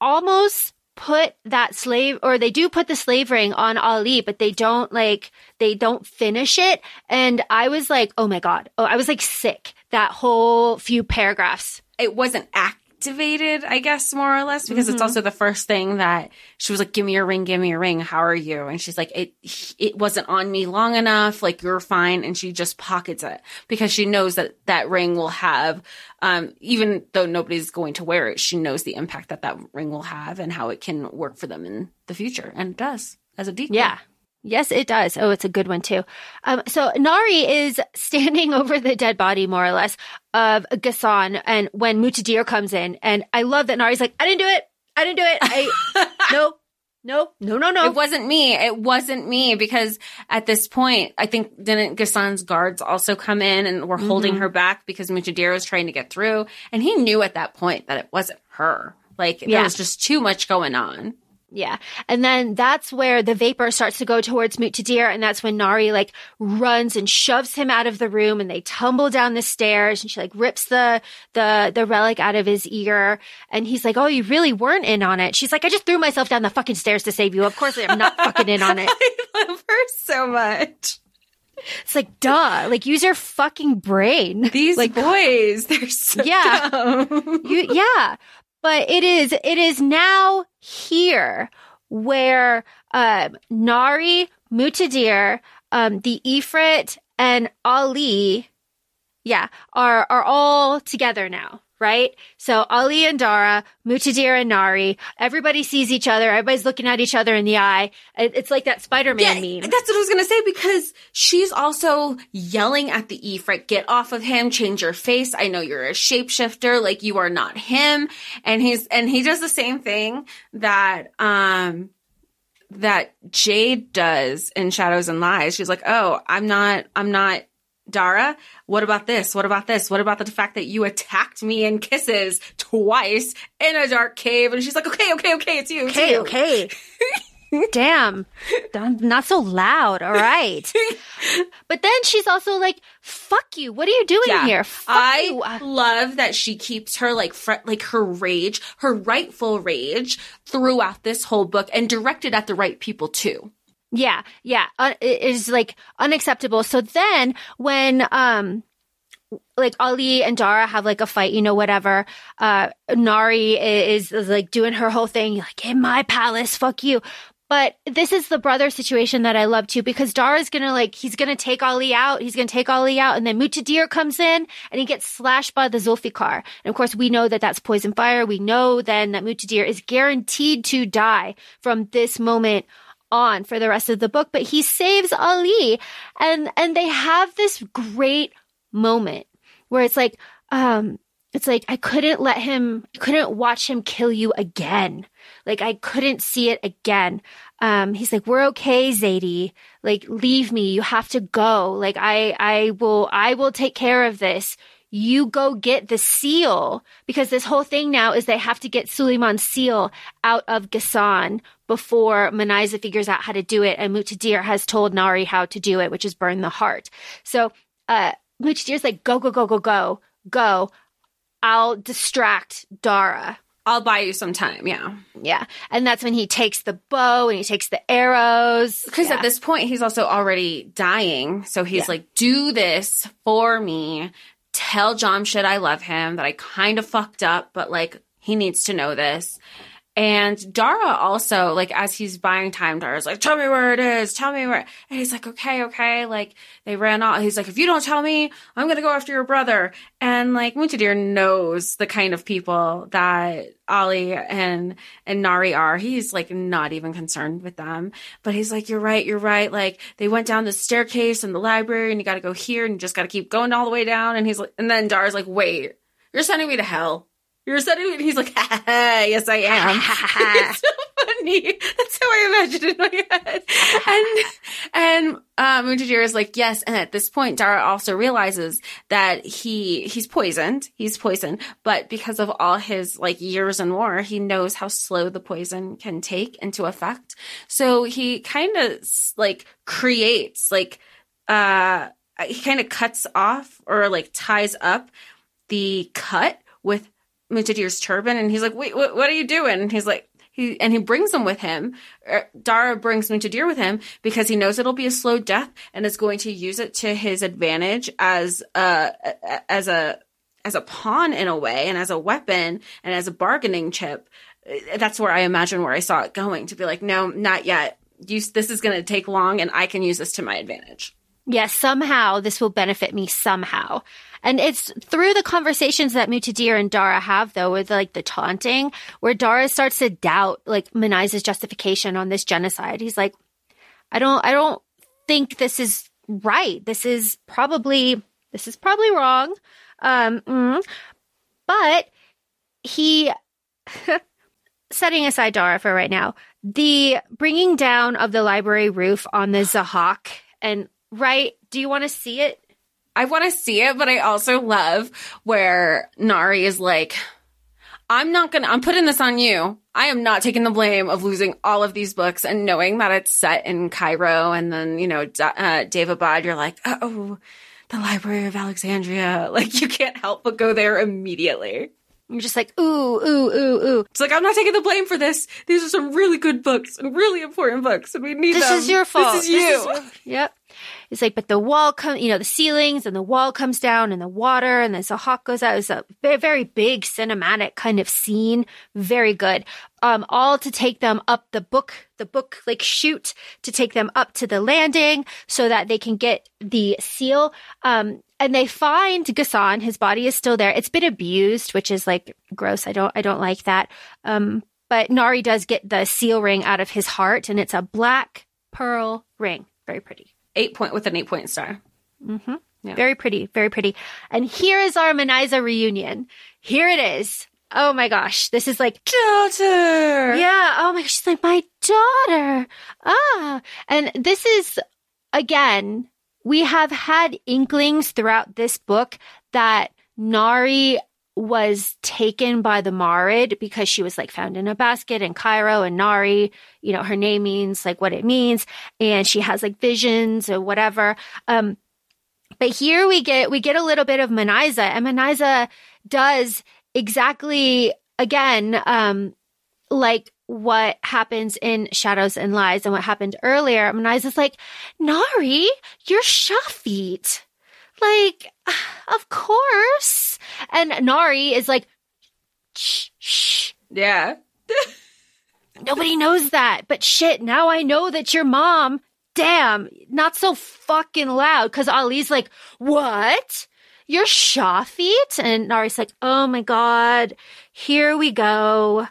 almost put that slave or they do put the slave ring on Ali, but they don't like they don't finish it. And I was like, oh my God. Oh, I was like sick that whole few paragraphs. it wasn't activated, I guess, more or less, because it's also the first thing that she was like, "Give me your ring, give me your ring. How are you?" And she's like, "It it wasn't on me long enough. Like you're fine." And she just pockets it because she knows that that ring will have, um, even though nobody's going to wear it, she knows the impact that that ring will have and how it can work for them in the future, and it does as a decoy. Yeah. Yes, it does. Oh, it's a good one too. Um, so Nahri is standing over the dead body, more or less, of Ghassan. And when Muntadhir comes in, and I love that Nahri's like, I didn't do it. I didn't do it. I, no, no, no, no, no. It wasn't me. It wasn't me because at this point, I think didn't Ghassan's guards also come in and were holding her back because Muntadhir was trying to get through, and he knew at that point that it wasn't her. Like there Yeah. was just too much going on. Yeah. And then that's where the vapor starts to go towards Muntadhir. And that's when Nahri like runs and shoves him out of the room and they tumble down the stairs and she like rips the, the, the relic out of his ear. And he's like, Oh, you really weren't in on it. She's like, I just threw myself down the fucking stairs to save you. Of course I'm not fucking in on it. I love her so much. It's like, duh, like use your fucking brain. These like, boys, they're so Yeah. dumb. you, yeah, but it is it is now here where um, Nahri, Muntadhir, um, the Ifrit, and Ali, yeah, are are all together now. Right? So Ali and Dara, Muntadhir and Nahri, everybody sees each other. Everybody's looking at each other in the eye. It's like that Spider-Man Yeah, meme. That's what I was gonna say because she's also yelling at the Ifrit, get off of him, change your face. I know you're a shapeshifter, like you are not him. And he's and he does the same thing that um that Jade does in Shadows and Lies. She's like, Oh, I'm not I'm not Dara, what about this? What about this? What about the fact that you attacked me in kisses twice in a dark cave? And she's like, okay, okay, okay, it's you. it's Okay, you." okay. Damn. Not so loud. All right. But then she's also like, fuck you. What are you doing here? Fuck I you. Uh, love that she keeps her like fr- like her rage, her rightful rage throughout this whole book and directed at the right people too. Yeah, yeah. Uh, it is like unacceptable. So then when, um, like Ali and Dara have like a fight, you know, whatever. Uh, Nahri is, is like doing her whole thing, like in my palace, fuck you. But this is the brother situation that I love too, because Dara's gonna like, he's gonna take Ali out, he's gonna take Ali out, and then Muntadhir comes in and he gets slashed by the zulfiqar. And of course, we know that that's poison fire. We know then that Muntadhir is guaranteed to die from this moment on for the rest of the book, but he saves Ali. And, and they have this great moment where it's like, um, it's like I couldn't let him, couldn't watch him kill you again. Like I couldn't see it again. Um, he's like, we're okay, Zaydi. Like, leave me. You have to go. Like, I, I will, I will take care of this. You go get the seal because this whole thing now is they have to get Suleiman's seal out of Ghassan before Manizheh figures out how to do it. And Muntadhir has told Nahri how to do it, which is burn the heart. So, uh, Muntadhir's like, go, go, go, go, go, go. I'll distract Dara. I'll buy you some time. Yeah. Yeah. And that's when he takes the bow and he takes the arrows. Because yeah. at this point, he's also already dying. So he's Yeah. like, do this for me. Tell Jamshid I love him, that I kind of fucked up, but like, he needs to know this. And Dara also, like, as he's buying time, Dara's like, tell me where it is, tell me where. And he's like, okay, okay. Like, they ran off. He's like, if you don't tell me, I'm going to go after your brother. And like, Muntadhir knows the kind of people that Ali and, and Nahri are. He's like, not even concerned with them. But he's like, you're right, you're right. Like, they went down the staircase in the library and you got to go here and you just got to keep going all the way down. And he's like, and then Dara's like, wait, you're sending me to hell. You're sending me, and he's like, ha, ha, ha, yes, I am. it's so funny. That's how I imagined it in my head. And, and, um, Muntadhir is like, yes. And at this point, Dara also realizes that he, he's poisoned. He's poisoned, but because of all his like years in war, he knows how slow the poison can take into effect. So he kind of like creates like, uh, he kind of cuts off or like ties up the cut with Muntadhir's turban, and he's like, "Wait, what, what are you doing?" And he's like, he and he brings him with him. Er, Dara brings Muntadhir with him because he knows it'll be a slow death, and is going to use it to his advantage as a as a as a pawn in a way, and as a weapon, and as a bargaining chip. That's where I imagine where I saw it going to be like, no, not yet. Use this is going to take long, and I can use this to my advantage. Yes, somehow this will benefit me somehow. And it's through the conversations that Muntadhir and Dara have, though, with like the taunting, where Dara starts to doubt like Manizheh's justification on this genocide. He's like, I don't, I don't think this is right. This is probably, this is probably wrong. Um, mm. but he, setting aside Dara for right now, the bringing down of the library roof on the zahhak and right, do you want to see it? I want to see it, but I also love where Nahri is like, I'm not gonna, I'm putting this on you. I am not taking the blame of losing all of these books and knowing that it's set in Cairo and then, you know, uh, Daevabad, you're like, oh, the Library of Alexandria. Like, you can't help but go there immediately. You're just like, ooh, ooh, ooh, ooh. It's like, I'm not taking the blame for this. These are some really good books and really important books, and we need This them. is your fault. This is you. your- yep. It's like, but the wall comes, you know, the ceilings and the wall comes down and the water and then the hawk goes out. It's a very, very big cinematic kind of scene. Very good. Um, all to take them up the book, the book like shoot to take them up to the landing so that they can get the seal. Um, and they find Ghassan. His body is still there. It's been abused, which is like gross. I don't, I don't like that. Um, but Nahri does get the seal ring out of his heart and it's a black pearl ring. Very pretty. Eight point with an eight point star. Yeah. Very pretty, very pretty. And here is our Manizheh reunion. Here it is. Oh my gosh. This is like, Daughter. yeah. Oh my gosh. She's like, my daughter. Ah. And this is, again, we have had inklings throughout this book that Nahri was taken by the Marid because she was like found in a basket in Cairo and Nahri, you know, her name means like what it means. And she has like visions or whatever. Um, but here we get we get a little bit of Manizheh, and Manizheh does exactly again um, like what happens in Shadows and Lies and what happened earlier. Manizheh's like, Nahri, you're Shafit. Like, of course. And Nahri is like, shh, shh. Yeah. nobody knows that. But shit, now I know that your mom. Damn, not so fucking loud. Cause Ali's like, what? You're Shafit? And Nahri's like, oh my God, here we go.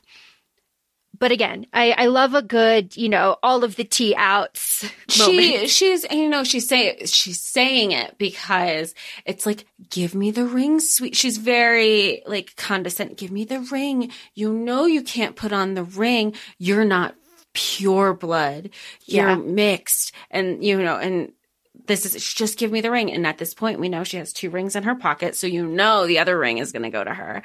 But again, I, I love a good, you know, all of the tea outs. She she's you know she's saying she's saying it because it's like give me the ring sweet she's very like condescending give me the ring you know you can't put on the ring you're not pure blood you're Yeah. mixed and you know and this is just give me the ring and at this point we know she has two rings in her pocket so you know the other ring is going to go to her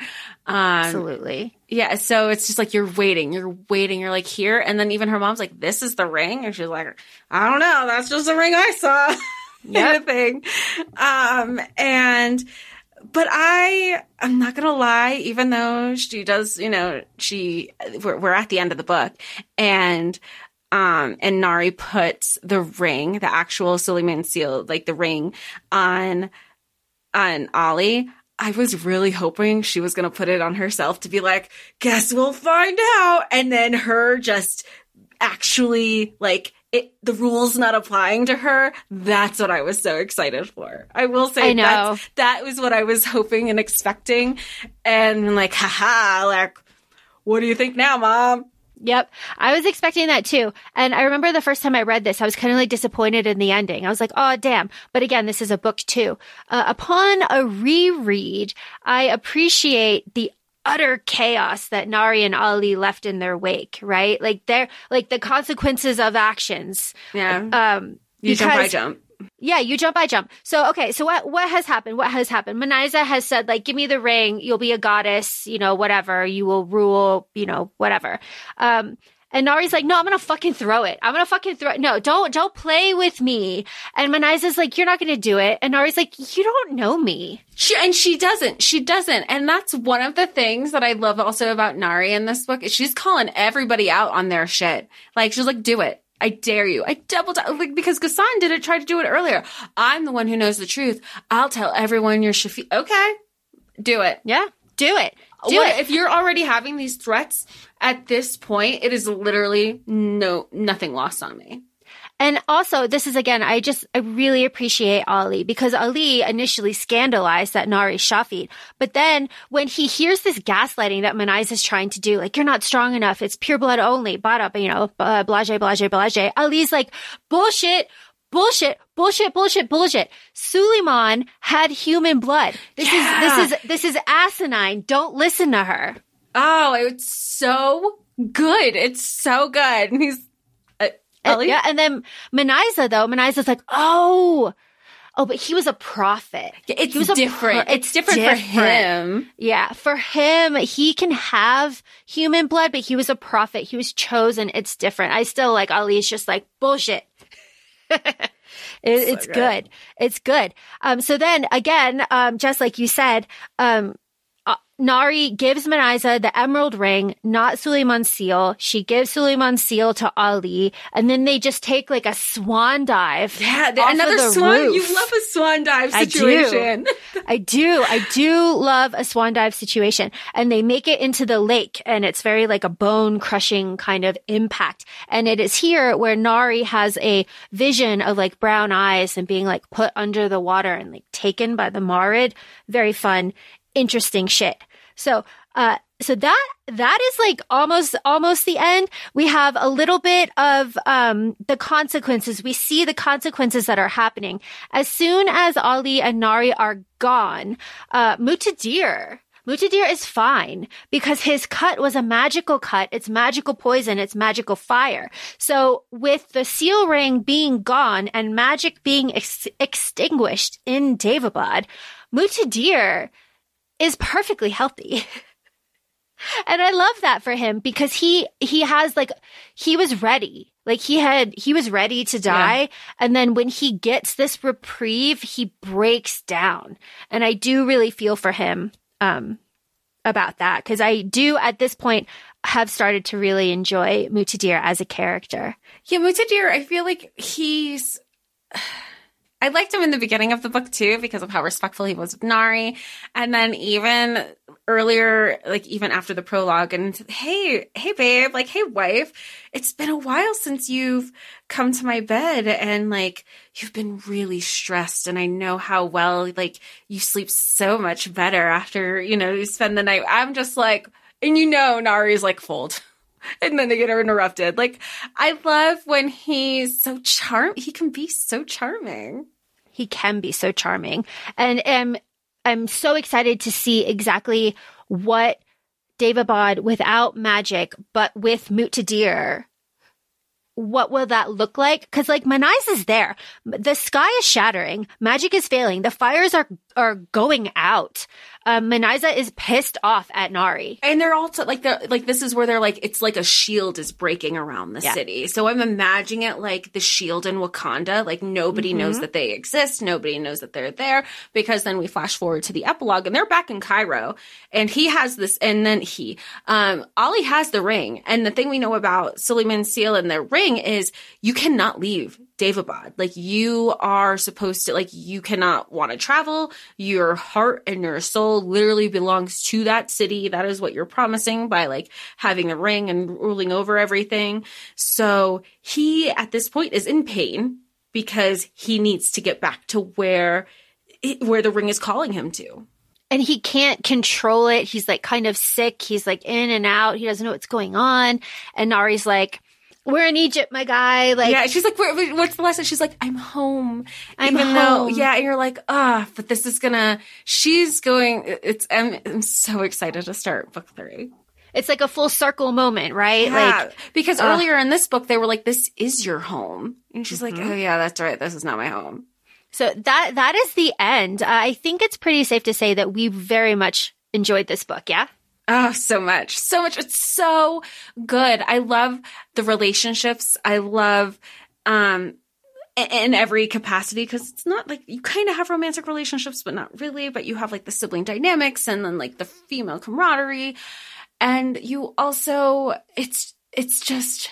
um Absolutely. yeah, so it's just like you're waiting, you're waiting, you're like here, and then even her mom's like, "This is the ring," and she's like, "I don't know, that's just the ring I saw." Yeah. kind of thing. Um, and but I, I'm not gonna lie, even though she does, you know, she, we're, we're at the end of the book, and um, and Nahri puts the ring, the actual Suleiman seal, like the ring, on on Ali. I was really hoping she was going to put it on herself to be like, guess we'll find out. And then her just actually like it, the rules not applying to her. That's what I was so excited for. I will say I know. that was what I was hoping and expecting. And like, haha, like, what do you think now, mom? Yep. I was expecting that too. And I remember the first time I read this, I was kind of like disappointed in the ending. I was like, oh, damn. But again, this is a book too. Uh, upon a reread, I appreciate the utter chaos that Nahri and Ali left in their wake, right? Like they're like the consequences of actions. Yeah. Um, you jump, I jump. Yeah, you jump, I jump. So, okay. So what, what has happened? What has happened? Manizheh has said, like, give me the ring. You'll be a goddess, you know, whatever. You will rule, you know, whatever. Um, and Nahri's like, no, I'm to fucking throw it. I'm to fucking throw it. No, don't, don't play with me. And Manizheh's like, you're not to do it. And Nahri's like, you don't know me. She, and she doesn't. She doesn't. And that's one of the things that I love also about Nahri in this book is she's calling everybody out on their shit. Like she's like, do it. I dare you. I double down like because Ghassan didn't try to do it earlier. I'm the one who knows the truth. I'll tell everyone you're Shafi. Okay, do it. Yeah, do it. Do What- it. If you're already having these threats at this point, it is literally no nothing lost on me. And also, this is again, I just, I really appreciate Ali because Ali initially scandalized that Nahri Shafit. But then when he hears this gaslighting that Manais is trying to do, like, you're not strong enough. It's pure blood only. Bada, you know, uh, blase, blase, blase. Ali's like, bullshit. Bullshit, bullshit, bullshit, bullshit. Suleiman had human blood. This Yeah. is, this is, this is asinine. Don't listen to her. Oh, it's so good. It's so good. And he's And- yeah, and then Manizheh though, Manizheh's like, oh, oh, but he was a prophet. It's He was different. pro- it's different, for him. Yeah, for him, he can have human blood, but he was a prophet. He was chosen. It's different. I still like Ali's just like bullshit. It- it's good. good. It's good. Um, so then again, um, just like you said, um, Nahri gives Manizheh the emerald ring, not Suleiman's seal. She gives Suleiman's seal to Ali, and then they just take like a swan dive. Yeah, another the swan. roof. You love a swan dive situation. I do. situation. I do. I do love a swan dive situation. And they make it into the lake and it's very like a bone crushing kind of impact. And it is here where Nahri has a vision of like brown eyes and being like put under the water and like taken by the Marid. Very fun, interesting shit. So, uh, so that that is like almost almost the end. We have a little bit of um the consequences. We see the consequences that are happening as soon as Ali and Nahri are gone. Uh, Muntadhir. Muntadhir is fine because his cut was a magical cut. It's magical poison. It's magical fire. So with the seal ring being gone and magic being ex- extinguished in Daevabad, Muntadhir is perfectly healthy. and I love that for him because he he has like he was ready. Like he had he was ready to die and then when he gets this reprieve, he breaks down. And I do really feel for him um about that cuz I do at this point have started to really enjoy Muntadhir as a character. Yeah, Muntadhir, I feel like he's I liked him in the beginning of the book too because of how respectful he was with Nahri. And then even earlier, like even after the prologue and hey, hey babe, like hey wife, it's been a while since you've come to my bed and like you've been really stressed and I know how well like you sleep so much better after, you know, you spend the night. I'm just like and you know Nahri's like fold. and then they get interrupted. Like I love when he's so charm. He can be so charming. He can be so charming, and um, I'm so excited to see exactly what Daevabad without magic, but with Muntadhir what will that look like? Because like Manizheh is there, the sky is shattering, magic is failing, the fires are are going out. Um, Manizheh is pissed off at Nahri, and they're also like the like this is where they're like it's like a shield is breaking around the yeah. city. So I'm imagining it like the shield in Wakanda. Like nobody mm-hmm. knows that they exist, nobody knows that they're there. Because then we flash forward to the epilogue, and they're back in Cairo, and he has this, and then he, um, Ali has the ring, and the thing we know about Suleiman's seal and the ring is you cannot leave Daevabad. Like you are supposed to, like you cannot want to travel. Your heart and your soul literally belongs to that city. That is what you're promising by like having the ring and ruling over everything. So he at this point is in pain because he needs to get back to where where the ring is calling him to and he can't control it. He's like kind of sick. He's like in and out. He doesn't know what's going on. And Nahri's like, we're in Egypt, my guy. Like, yeah, she's like, what's the lesson? She's like, I'm home. I'm Even home. Though, yeah, and you're like, ah, oh, but this is gonna. She's going. It's. I'm, I'm so excited to start book three. It's like a full circle moment, right? Yeah, like because uh, earlier in this book, they were like, "This is your home," and she's mm-hmm. like, "Oh yeah, that's right. This is not my home." So that that is the end. Uh, I think it's pretty safe to say that we very much enjoyed this book. Yeah. Oh, so much. So much. It's so good. I love the relationships. I love um in every capacity because it's not like you kind of have romantic relationships but not really but you have like the sibling dynamics and then like the female camaraderie and you also it's it's just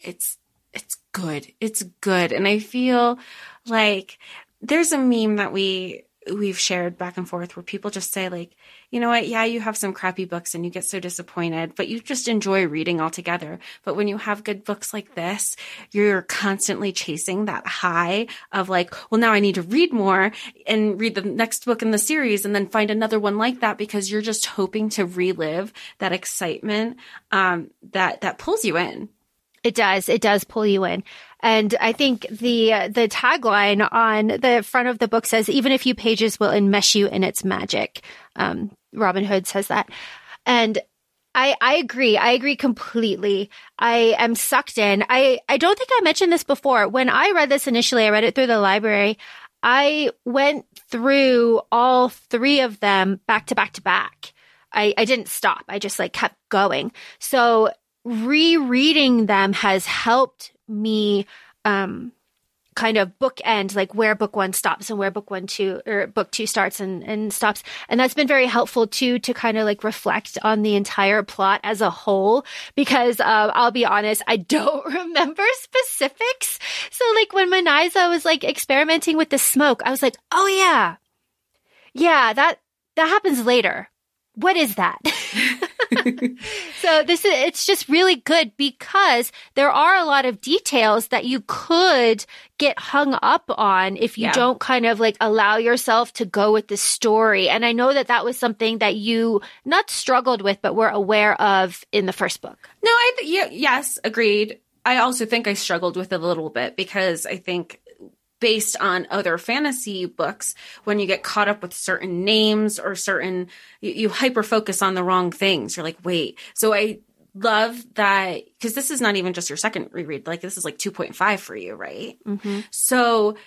it's it's good it's good and i feel like there's a meme that we we've shared back and forth where people just say like you know what yeah you have some crappy books and you get so disappointed but you just enjoy reading altogether but when you have good books like this you're constantly chasing that high of like well now i need to read more and read the next book in the series and then find another one like that because you're just hoping to relive that excitement um, that that pulls you in it does. It does pull you in. And I think the the tagline on the front of the book says, "Even a few pages will enmesh you in its magic." Um, Robin Hobb says that, and I I agree. I agree completely. I am sucked in. I I don't think I mentioned this before. When I read this initially, I read it through the library. I went through all three of them back to back to back. I, I didn't stop. I just like kept going. So rereading them has helped me um kind of bookend like where book one stops and where book one two or book two starts and, and stops. And that's been very helpful too to kind of like reflect on the entire plot as a whole because uh, i'll be honest i don't remember specifics. So like when manizheh was like experimenting with the smoke i was like oh yeah. Yeah that that happens later. What is that so this is it's just really good because there are a lot of details that you could get hung up on if you yeah. don't kind of like allow yourself to go with the story. And I know that that was something that you not struggled with but were aware of in the first book. No, I th- yeah, yes, agreed. I also think I struggled with it a little bit because I think based on other fantasy books when you get caught up with certain names or certain you, you hyper focus on the wrong things. You're like wait. So i love that because this is not even just your second reread. Like this is like 2.5 for you right? Mm-hmm. so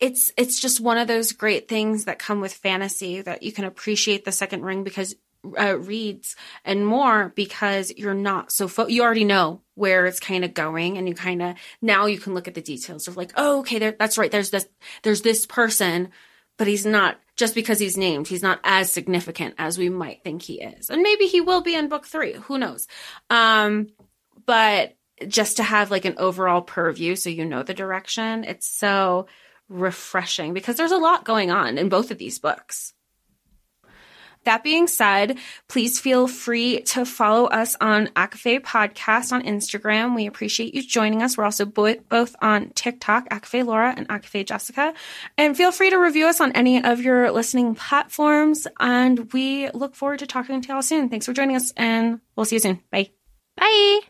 it's it's just one of those great things that come with fantasy that you can appreciate the second ring because uh, reads and more because you're not so fo- you already know where it's kind of going and you kind of now you can look at the details of like oh okay there, that's right there's this there's this person but he's not just because he's named he's not as significant as we might think he is and maybe he will be in book 3 who knows um but just to have like an overall purview so you know the direction it's so refreshing because there's a lot going on in both of these books. That being said, please feel free to follow us on ACOFAE Podcast on Instagram. We appreciate you joining us. We're also bo- both on TikTok, ACOFAE Laura and ACOFAE Jessica. And feel free to review us on any of your listening platforms. And we look forward to talking to y'all soon. Thanks for joining us, and we'll see you soon. Bye. Bye.